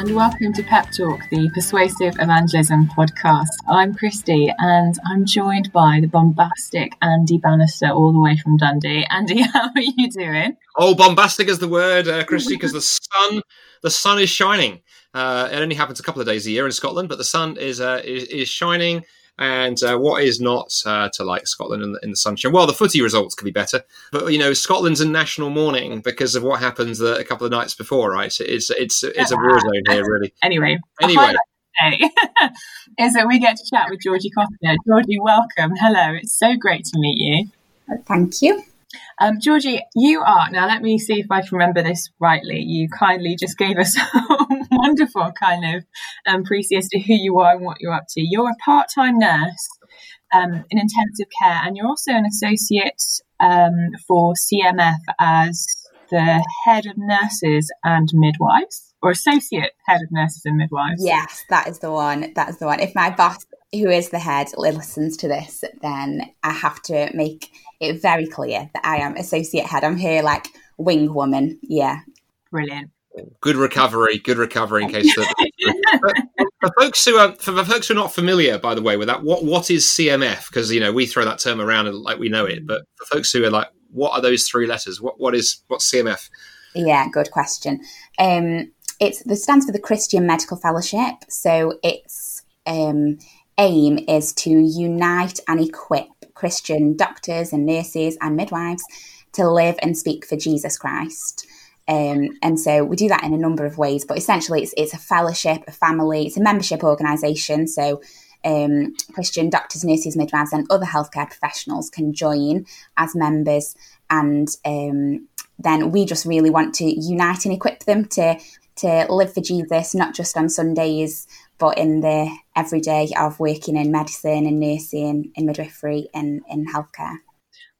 and welcome to Pep Talk, the Persuasive Evangelism podcast. I'm Christy, and I'm joined by the bombastic Andy Bannister, all the way from Dundee. Andy, how are you doing? Oh, bombastic is the word, uh, Christy, because the sun, the sun is shining. Uh, it only happens a couple of days a year in Scotland, but the sun is uh, is, is shining and uh, what is not uh, to like Scotland in the, in the, sunshine? Well, the footy results could be better, but you know, Scotland's a national mourning because of what happens the, a couple of nights before, right? It's it's it's a war zone here, really. anyway, anyway. is that we get to chat with Georgie Coster. Georgie, welcome. Hello, it's so great to meet you. Thank you. Um, Georgie, you are now. Let me see if I can remember this rightly. You kindly just gave us a wonderful kind of um, precis as to who you are and what you're up to. You're a part-time nurse um, in intensive care, and you're also an associate um, for CMF as the head of nurses and midwives, or associate head of nurses and midwives. Yes, that is the one. That is the one. If my boss, who is the head, listens to this, then I have to make it very clear that I am associate head. I'm here like wing woman. Yeah. Brilliant. Good recovery. Good recovery. In case that, for folks who are for folks who are not familiar, by the way, with that, what what is CMF? Because you know we throw that term around and like we know it, but for folks who are like, what are those three letters? What what is what's CMF? Yeah, good question. Um, it's the stands for the Christian Medical Fellowship. So its um, aim is to unite and equip Christian doctors and nurses and midwives to live and speak for Jesus Christ. Um, and so we do that in a number of ways, but essentially it's, it's a fellowship, a family, it's a membership organisation. So um, Christian doctors, nurses, midwives, and other healthcare professionals can join as members. And um, then we just really want to unite and equip them to to live for Jesus, not just on Sundays, but in the everyday of working in medicine and nursing, in midwifery, and in healthcare.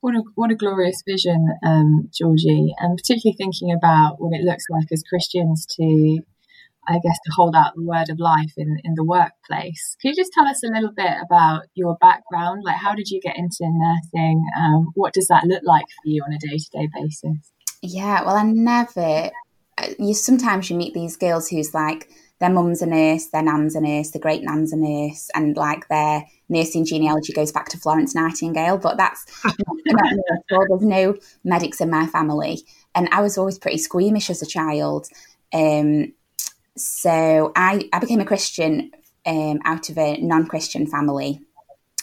What a what a glorious vision, um, Georgie, and particularly thinking about what it looks like as Christians to, I guess, to hold out the word of life in in the workplace. Can you just tell us a little bit about your background? Like, how did you get into nursing? Um, what does that look like for you on a day to day basis? Yeah, well, I never. You sometimes you meet these girls who's like their mum's a nurse, their nan's a nurse, the great nan's a nurse, and like their nursing genealogy goes back to Florence Nightingale. But that's not, me at all. There's no medics in my family, and I was always pretty squeamish as a child. Um, so I, I became a Christian um, out of a non-Christian family,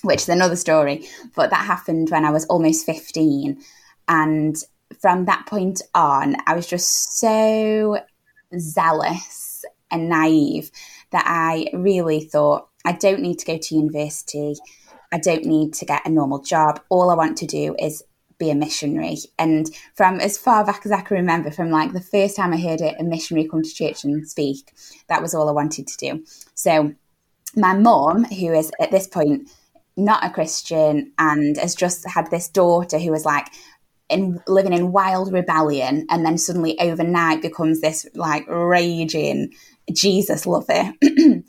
which is another story. But that happened when I was almost fifteen, and from that point on, I was just so zealous and naive that I really thought I don't need to go to university. I don't need to get a normal job. All I want to do is be a missionary. And from as far back as I can remember, from like the first time I heard it, a missionary come to church and speak, that was all I wanted to do. So my mom, who is at this point not a Christian and has just had this daughter who was like, in living in wild rebellion and then suddenly overnight becomes this like raging Jesus lover.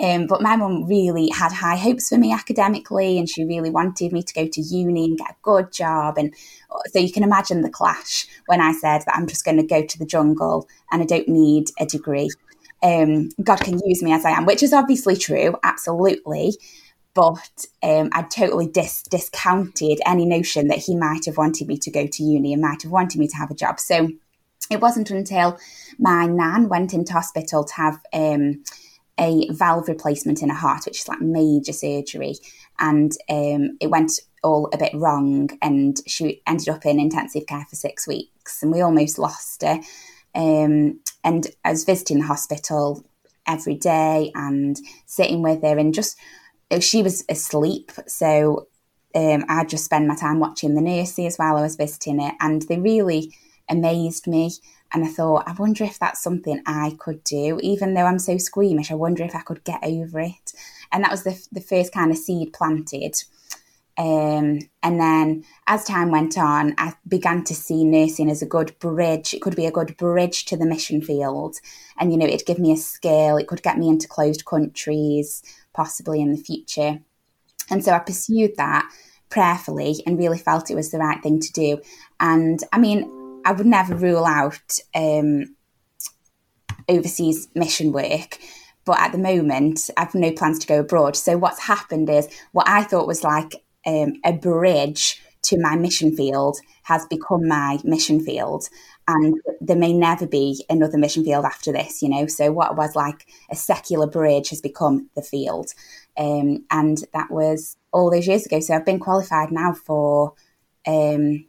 um, but my mum really had high hopes for me academically, and she really wanted me to go to uni and get a good job. And uh, so you can imagine the clash when I said that I'm just going to go to the jungle and I don't need a degree. Um, God can use me as I am, which is obviously true, absolutely. But um, I totally dis- discounted any notion that he might have wanted me to go to uni and might have wanted me to have a job. So it wasn't until my nan went into hospital to have um, a valve replacement in her heart, which is like major surgery, and um, it went all a bit wrong, and she ended up in intensive care for six weeks, and we almost lost her. Um, and I was visiting the hospital every day and sitting with her, and just she was asleep, so um, I just spend my time watching the nurses while I was visiting it, and they really amazed me. And I thought, I wonder if that's something I could do, even though I'm so squeamish. I wonder if I could get over it. And that was the, the first kind of seed planted. Um, and then as time went on, I began to see nursing as a good bridge. It could be a good bridge to the mission field. And, you know, it'd give me a skill, it could get me into closed countries, possibly in the future. And so I pursued that prayerfully and really felt it was the right thing to do. And I mean, I would never rule out um, overseas mission work. But at the moment, I've no plans to go abroad. So what's happened is what I thought was like um, a bridge to my mission field has become my mission field and there may never be another mission field after this you know so what was like a secular bridge has become the field um, and that was all those years ago so i've been qualified now for um,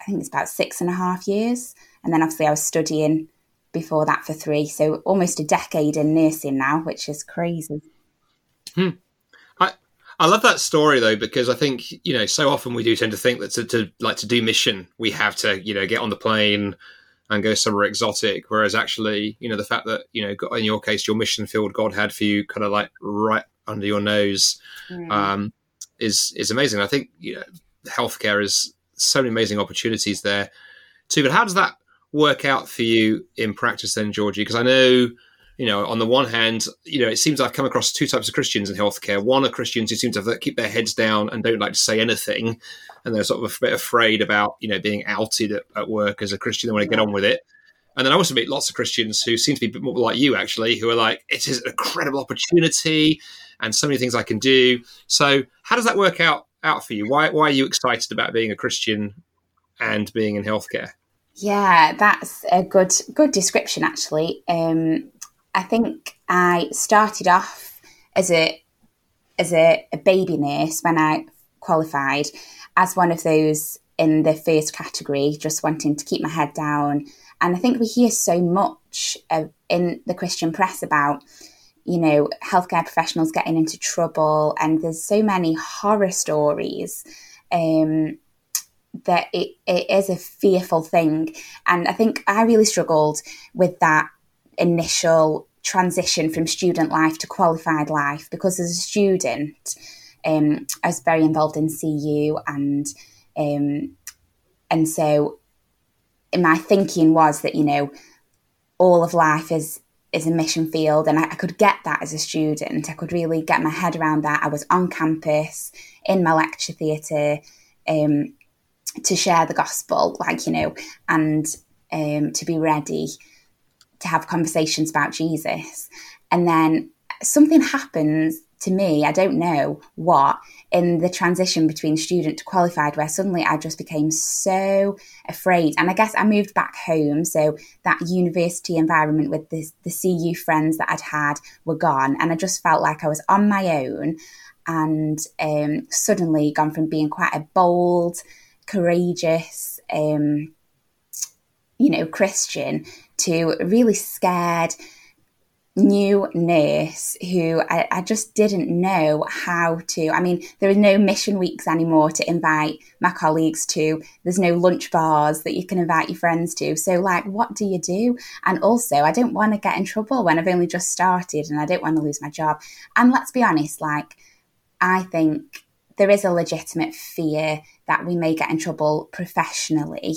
i think it's about six and a half years and then obviously i was studying before that for three so almost a decade in nursing now which is crazy hmm. I love that story though because I think you know so often we do tend to think that to, to, like to do mission we have to you know get on the plane and go somewhere exotic, whereas actually you know the fact that you know in your case your mission field God had for you kind of like right under your nose mm. um, is is amazing. I think you know healthcare is so many amazing opportunities there too. But how does that work out for you in practice then, Georgie? Because I know you know, on the one hand, you know, it seems I've come across two types of Christians in healthcare. One are Christians who seem to keep their heads down and don't like to say anything, and they're sort of a bit afraid about, you know, being outed at, at work as a Christian. They want to get on with it. And then I also meet lots of Christians who seem to be a bit more like you, actually, who are like, it is an incredible opportunity and so many things I can do. So, how does that work out out for you? Why, why are you excited about being a Christian and being in healthcare? Yeah, that's a good good description, actually. Um, I think I started off as a as a, a baby nurse when I qualified as one of those in the first category, just wanting to keep my head down. And I think we hear so much uh, in the Christian press about, you know, healthcare professionals getting into trouble, and there's so many horror stories um, that it, it is a fearful thing. And I think I really struggled with that initial transition from student life to qualified life because as a student, um, I was very involved in CU and um, and so my thinking was that you know all of life is is a mission field and I, I, could get that as a student. I could really get my head around that. I was on campus in my lecture theatre um, to share the gospel, like you know, and um, to be ready to have conversations about Jesus. And then something happens to me, I don't know what, in the transition between student to qualified, where suddenly I just became so afraid. And I guess I moved back home. So that university environment with the, the CU friends that I'd had were gone. And I just felt like I was on my own and um, suddenly gone from being quite a bold, courageous, um, you know, Christian to really scared new nurse who I, I, just didn't know how to. I mean, there are no mission weeks anymore to invite my colleagues to. There's no lunch bars that you can invite your friends to. So, like, what do you do? And also, I don't want to get in trouble when I've only just started and I don't want to lose my job. And let's be honest, like, I think there is a legitimate fear that we may get in trouble professionally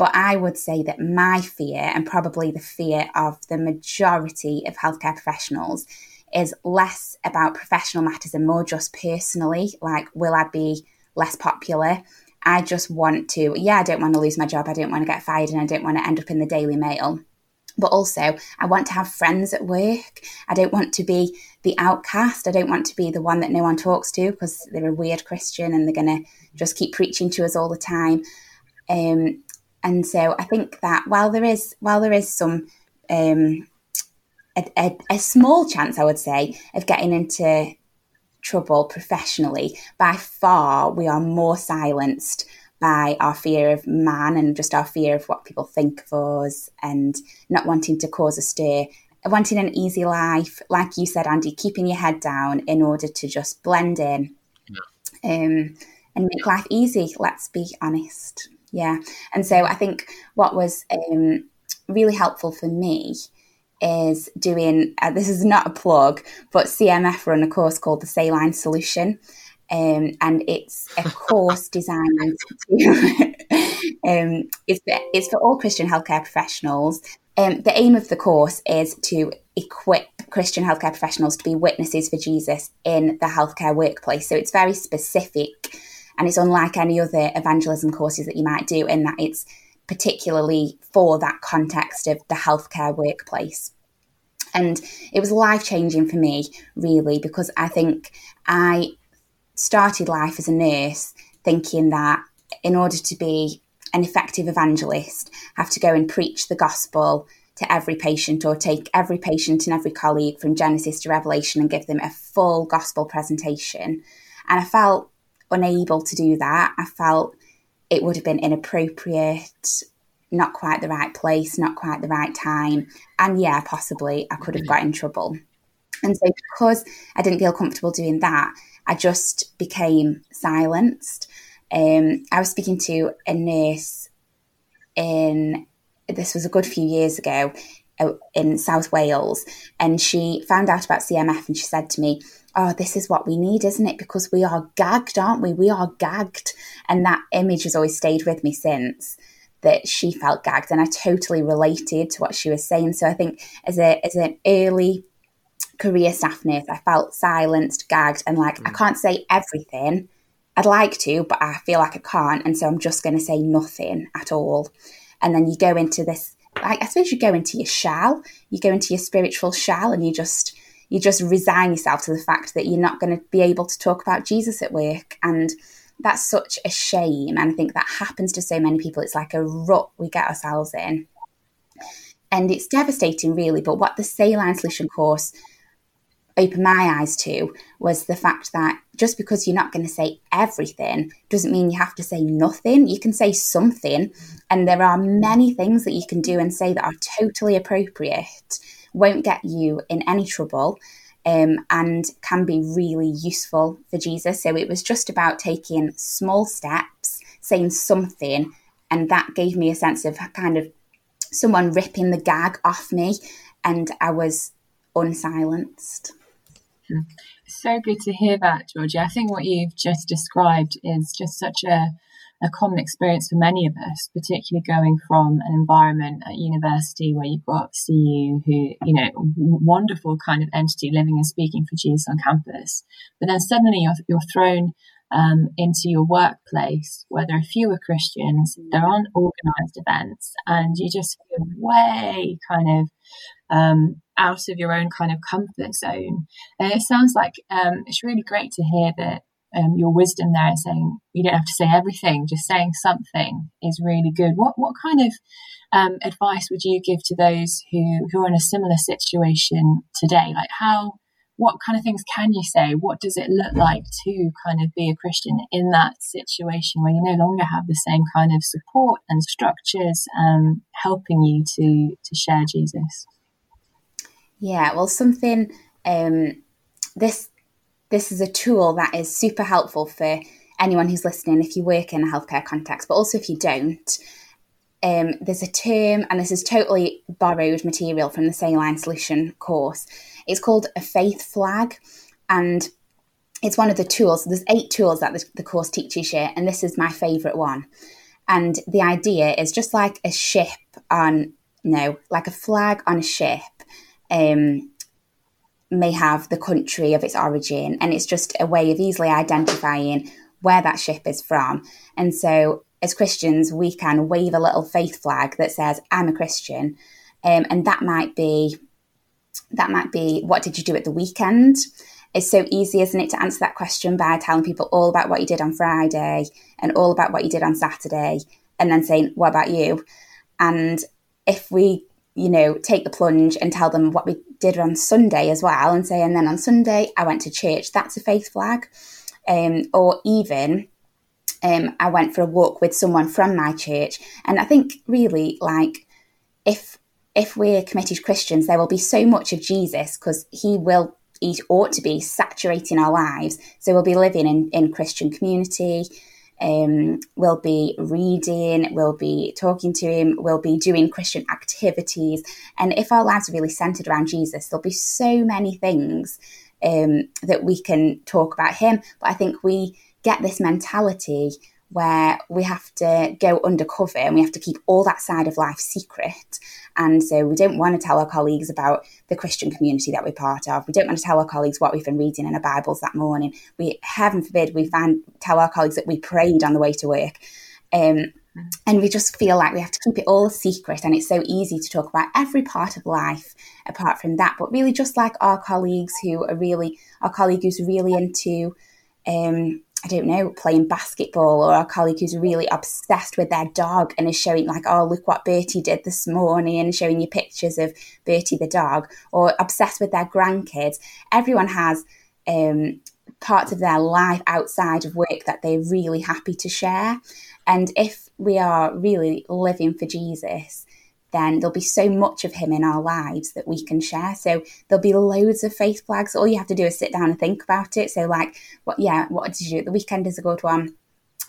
but I would say that my fear, and probably the fear of the majority of healthcare professionals, is less about professional matters and more just personally. Like, will I be less popular? I just want to, yeah, I don't want to lose my job. I don't want to get fired and I don't want to end up in the Daily Mail. But also, I want to have friends at work. I don't want to be the outcast. I don't want to be the one that no one talks to because they're a weird Christian and they're going to just keep preaching to us all the time. Um, and so I think that while there is while there is some um, a, a, a, small chance, I would say, of getting into trouble professionally, by far we are more silenced by our fear of man and just our fear of what people think of us and not wanting to cause a stir, wanting an easy life, like you said, Andy, keeping your head down in order to just blend in yeah. um, and make life easy. Let's be honest. Yeah. And so I think what was um, really helpful for me is doing uh, this is not a plug, but CMF run a course called the Saline Solution. Um, and it's a course designed to um, it's, for, it's for all Christian healthcare professionals. Um, the aim of the course is to equip Christian healthcare professionals to be witnesses for Jesus in the healthcare workplace. So it's very specific and it's unlike any other evangelism courses that you might do in that it's particularly for that context of the healthcare workplace. And it was life changing for me, really, because I think I started life as a nurse thinking that in order to be an effective evangelist, I have to go and preach the gospel to every patient or take every patient and every colleague from Genesis to Revelation and give them a full gospel presentation. And I felt unable to do that. I felt it would have been inappropriate, not quite the right place, not quite the right time. And yeah, possibly I could have got in trouble. And so, because I didn't feel comfortable doing that, I just became silenced. Um, I was speaking to a nurse in, this was a good few years ago, uh, in South Wales, and she found out about CMF and she said to me, oh, this is what we need, isn't it? Because we are gagged, aren't we? We are gagged. And that image has always stayed with me since that she felt gagged. And I totally related to what she was saying. So I think as a as an early career staff nurse, I felt silenced, gagged, and like mm. I can't say everything. I'd like to, but I feel like I can't. And so I'm just going to say nothing at all. And then you go into this, like, I suppose you go into your shell, you go into your spiritual shell, and you just, you just resign yourself to the fact that you're not going to be able to talk about Jesus at work. And that's such a shame. And I think that happens to so many people. It's like a rut we get ourselves in. And it's devastating, really. But what the Saline Solution course opened my eyes to was the fact that just because you're not going to say everything doesn't mean you have to say nothing. You can say something, and there are many things that you can do and say that are totally appropriate won't get you in any trouble um, and can be really useful for Jesus. So it was just about taking small steps, saying something, and that gave me a sense of kind of someone ripping the gag off me, and I was unsilenced. So good to hear that, Georgia. I think what you've just described is just such a a common experience for many of us, particularly going from an environment at university where you've got CU who, you know, wonderful kind of entity living and speaking for Jesus on campus. But then suddenly you're, you're thrown um, into your workplace where there are fewer Christians, there aren't organized events, and you just feel way kind of um, out of your own kind of comfort zone. And it sounds like um, it's really great to hear that um, your wisdom there, saying you don't have to say everything, just saying something is really good. What what kind of um, advice would you give to those who who are in a similar situation today? Like how what kind of things can you say? What does it look like to kind of be a Christian in that situation where you no longer have the same kind of support and structures um, helping you to to share Jesus? Yeah, well, something um, this this is a tool that is super helpful for anyone who's listening if you work in a healthcare context, but also if you don't. Um, there's a term, and this is totally borrowed material from the Saline Solution course. It's called a faith flag, and it's one of the tools. There's eight tools that the, the course teaches you, and this is my favourite one. And the idea is just like a ship on, no, like a flag on a ship. Um, may have the country of its origin, and it's just a way of easily identifying where that ship is from. And so, as Christians, we can wave a little faith flag that says, "I'm a Christian," um, and that might be that might be what did you do at the weekend. It's so easy, isn't it, to answer that question by telling people all about what you did on Friday and all about what you did on Saturday, and then saying, "What about you?" And if we you know, take the plunge and tell them what we did on Sunday as well and say, and then on Sunday I went to church. That's a faith flag. Um, or even um, I went for a walk with someone from my church. And I think really like if if we're committed Christians, there will be so much of Jesus because he will he ought to be saturating our lives. So we'll be living in, in Christian community um, we'll be reading, we'll be talking to him, we'll be doing Christian activities. And if our lives are really centered around Jesus, there'll be so many things um, that we can talk about him. But I think we get this mentality where we have to go undercover and we have to keep all that side of life secret. And so we don't want to tell our colleagues about the Christian community that we're part of. We don't want to tell our colleagues what we've been reading in our Bibles that morning. We, heaven forbid, we find, tell our colleagues that we prayed on the way to work. Um, and we just feel like we have to keep it all a secret and it's so easy to talk about every part of life apart from that but really just like our colleagues who are really our colleague who's really into um I don't know, playing basketball, or our colleague who's really obsessed with their dog and is showing, like, oh, look what Bertie did this morning, and showing you pictures of Bertie the dog, or obsessed with their grandkids. Everyone has um, parts of their life outside of work that they're really happy to share. And if we are really living for Jesus, then there'll be so much of him in our lives that we can share. So there'll be loads of faith flags. All you have to do is sit down and think about it. So, like, what, yeah, what did you do? The weekend is a good one.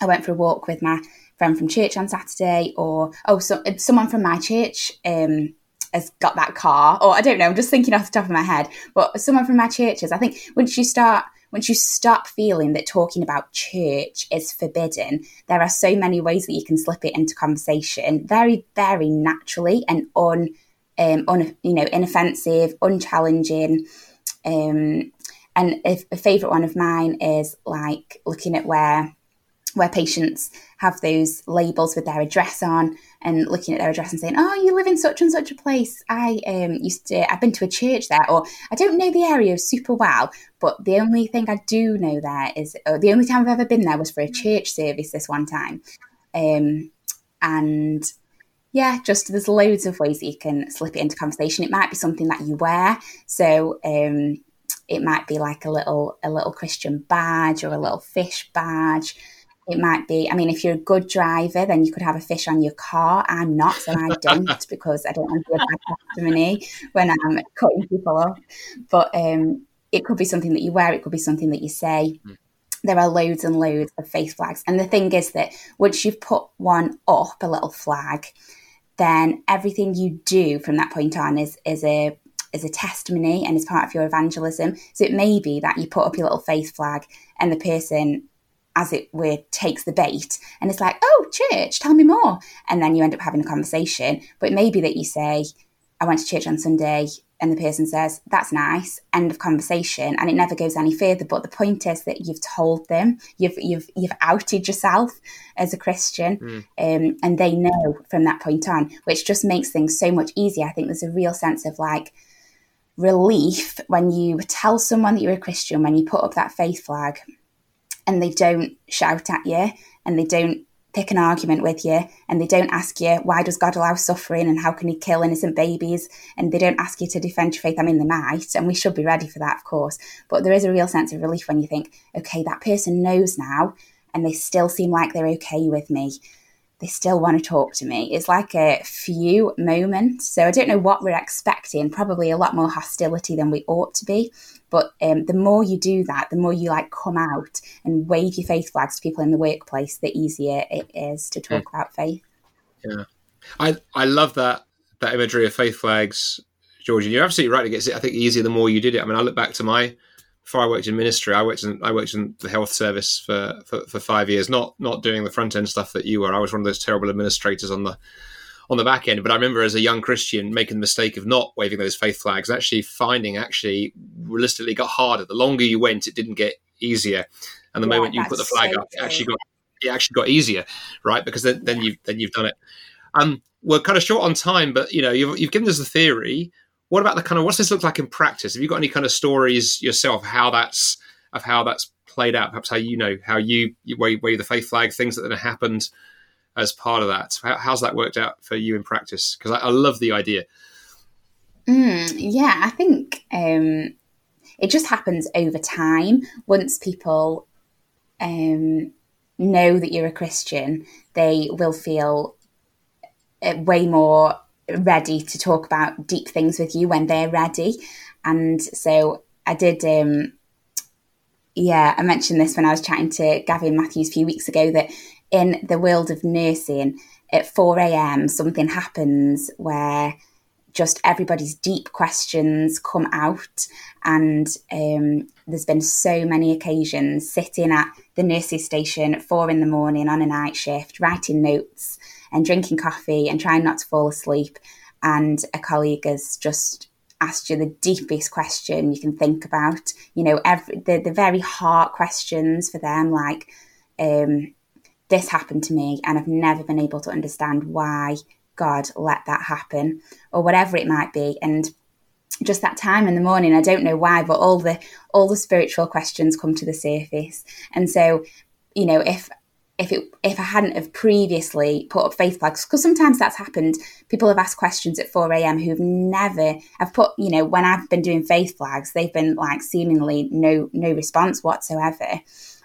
I went for a walk with my friend from church on Saturday, or oh, so, someone from my church um, has got that car, or I don't know. I'm just thinking off the top of my head, but someone from my churches. I think once you start once you stop feeling that talking about church is forbidden, there are so many ways that you can slip it into conversation very, very naturally and un, um, un you know, inoffensive, unchallenging. Um, and a, a favourite one of mine is like looking at where where patients have those labels with their address on and looking at their address and saying, "Oh, you live in such and such a place. I um, used to. I've been to a church there, or I don't know the area super well, but the only thing I do know there is oh, the only time I've ever been there was for a church service this one time, um, and." Yeah, just there's loads of ways that you can slip it into conversation. It might be something that you wear. So um, it might be like a little a little Christian badge or a little fish badge. It might be, I mean, if you're a good driver, then you could have a fish on your car. I'm not, so I don't because I don't want to be a bad testimony when I'm cutting people off. But um, it could be something that you wear, it could be something that you say. Mm. There are loads and loads of faith flags. And the thing is that once you've put one up, a little flag, then everything you do from that point on is is a is a testimony and is part of your evangelism. So it may be that you put up your little faith flag and the person as it were, takes the bait and it's like, oh, church, tell me more. And then you end up having a conversation. But it may be that you say, I went to church on Sunday, and the person says, that's nice, end of conversation. And it never goes any further. But the point is that you've told them, you've, you've, you've outed yourself as a Christian, mm. um, and they know from that point on, which just makes things so much easier. I think there's a real sense of like, relief when you tell someone that you're a Christian, when you put up that faith flag, and they don't shout at you and they don't pick an argument with you and they don't ask you why does god allow suffering and how can he kill innocent babies and they don't ask you to defend your faith i mean they might and we should be ready for that of course but there is a real sense of relief when you think okay that person knows now and they still seem like they're okay with me they still want to talk to me. It's like a few moments. So I don't know what we're expecting, probably a lot more hostility than we ought to be. But um, the more you do that, the more you like come out and wave your faith flags to people in the workplace, the easier it is to talk yeah. about faith. Yeah. I, I love that that imagery of faith flags, George. And you're absolutely right. It gets, I think, easier the more you did it. I mean, I look back to my before I worked in ministry, I worked in I worked in the health service for, for, for five years, not not doing the front end stuff that you were. I was one of those terrible administrators on the on the back end. But I remember as a young Christian making the mistake of not waving those faith flags, actually finding actually realistically got harder. The longer you went, it didn't get easier. And the yeah, moment you put the flag so up, it actually got it actually got easier, right? Because then, then you then you've done it. Um, we're kind of short on time, but you know you've, you've given us the theory what about the kind of what's this look like in practice? Have you got any kind of stories yourself how that's of how that's played out? Perhaps how you know how you, you wave, wave the faith flag, things that have happened as part of that. How, how's that worked out for you in practice? Because I, I, love the idea. Mm, yeah, I think um, it just happens over time. Once people um, know that you're a Christian, they will feel uh, way more ready to talk about deep things with you when they're ready. And so I did, um, yeah, I mentioned this when I was chatting to Gavin Matthews a few weeks ago that in the world of nursing, at 4 a.m., something happens where just everybody's deep questions come out. And um, there's been so many occasions sitting at the nurses station at four in the morning on a night shift, writing notes and drinking coffee and trying not to fall asleep. And a colleague has just asked you the deepest question you can think about. You know, every the, the very heart questions for them, like, um, this happened to me and I've never been able to understand why God let that happen or whatever it might be. And just that time in the morning, I don't know why, but all the all the spiritual questions come to the surface. And so, you know, if if it if I hadn't have previously put up faith flags, because sometimes that's happened. People have asked questions at 4 a.m. who've never have put, you know, when I've been doing faith flags, they've been like seemingly no no response whatsoever.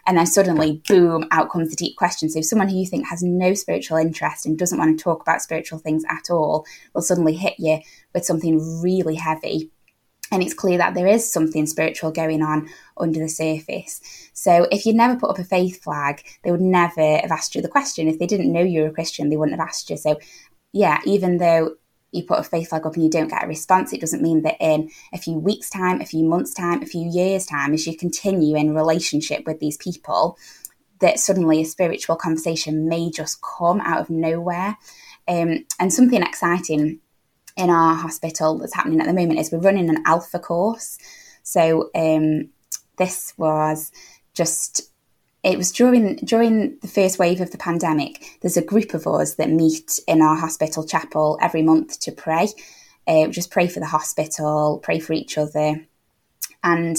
And then suddenly, boom, out comes the deep question. So someone who you think has no spiritual interest and doesn't want to talk about spiritual things at all will suddenly hit you with something really heavy. And it's clear that there is something spiritual going on under the surface. So if you'd never put up a faith flag, they would never have asked you the question. If they didn't know you were a Christian, they wouldn't have asked you. So yeah, even though you put a faith flag up and you don't get a response, it doesn't mean that in a few weeks' time, a few months' time, a few years' time, as you continue in relationship with these people, that suddenly a spiritual conversation may just come out of nowhere. Um, and something exciting in our hospital that's happening at the moment is we're running an alpha course. So um, this was just it was during during the first wave of the pandemic. There's a group of us that meet in our hospital chapel every month to pray. Uh, just pray for the hospital, pray for each other, and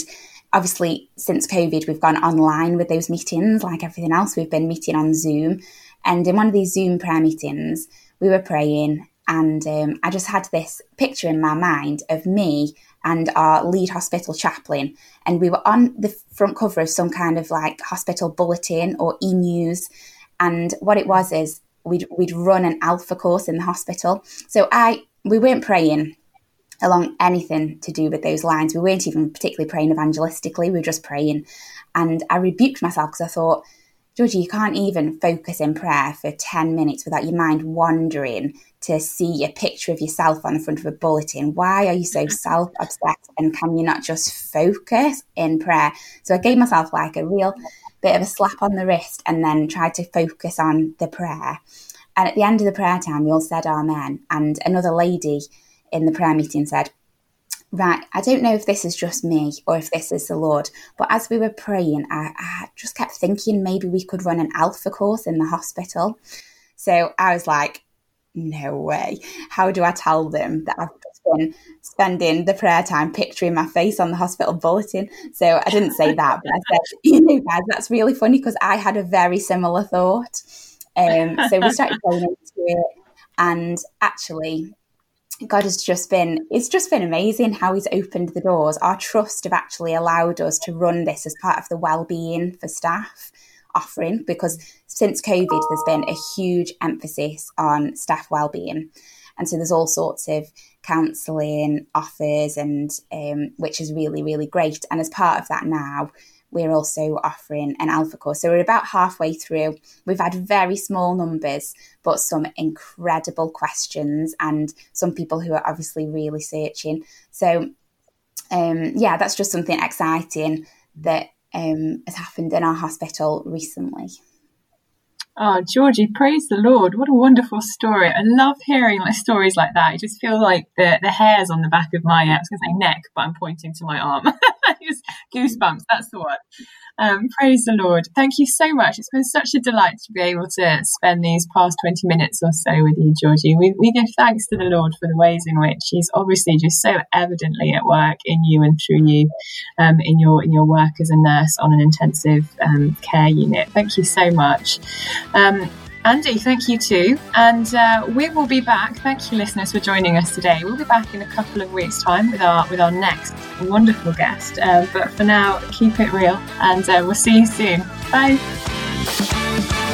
obviously since COVID, we've gone online with those meetings. Like everything else, we've been meeting on Zoom. And in one of these Zoom prayer meetings, we were praying, and um, I just had this picture in my mind of me and our lead hospital chaplain. And we were on the front cover of some kind of like hospital bulletin or e news. And what it was is we'd, we'd run an alpha course in the hospital. So I we weren't praying along anything to do with those lines. We weren't even particularly praying evangelistically, we were just praying. And I rebuked myself because I thought, Georgie, you can't even focus in prayer for 10 minutes without your mind wandering to see a picture of yourself on the front of a bulletin. Why are you so self obsessed? And can you not just focus in prayer? So I gave myself like a real bit of a slap on the wrist and then tried to focus on the prayer. And at the end of the prayer time, we all said Amen. And another lady in the prayer meeting said, Right, I don't know if this is just me or if this is the Lord, but as we were praying, I, I just kept thinking maybe we could run an alpha course in the hospital. So I was like, no way. How do I tell them that I've just been spending the prayer time picturing my face on the hospital bulletin? So I didn't say that, but I said, you know, guys, that's really funny because I had a very similar thought. Um, so we started going into it, and actually, God has just been, it's just been amazing how He's opened the doors. Our trust have actually allowed us to run this as part of the well-being for staff offering because since COVID, there's been a huge emphasis on staff well-being, and so there's all sorts of counselling offers, and um, which is really really great. And as part of that now, we're also offering an alpha course. So we're about halfway through. We've had very small numbers, but some incredible questions, and some people who are obviously really searching. So um, yeah, that's just something exciting that um, has happened in our hospital recently. Oh, Georgie, praise the Lord. What a wonderful story. I love hearing like stories like that. I just feel like the, the hairs on the back of my, uh, I was going to say neck, but I'm pointing to my arm. just goosebumps. That's the one. Um, praise the Lord. Thank you so much. It's been such a delight to be able to spend these past 20 minutes or so with you, Georgie. We, we give thanks to the Lord for the ways in which He's obviously just so evidently at work in you and through you um, in your in your work as a nurse on an intensive um, care unit. Thank you so much. Andy, thank you too. And uh, we will be back. Thank you, listeners, for joining us today. We'll be back in a couple of weeks' time with our with our next wonderful guest. Uh, but for now, keep it real, and uh, we'll see you soon. Bye.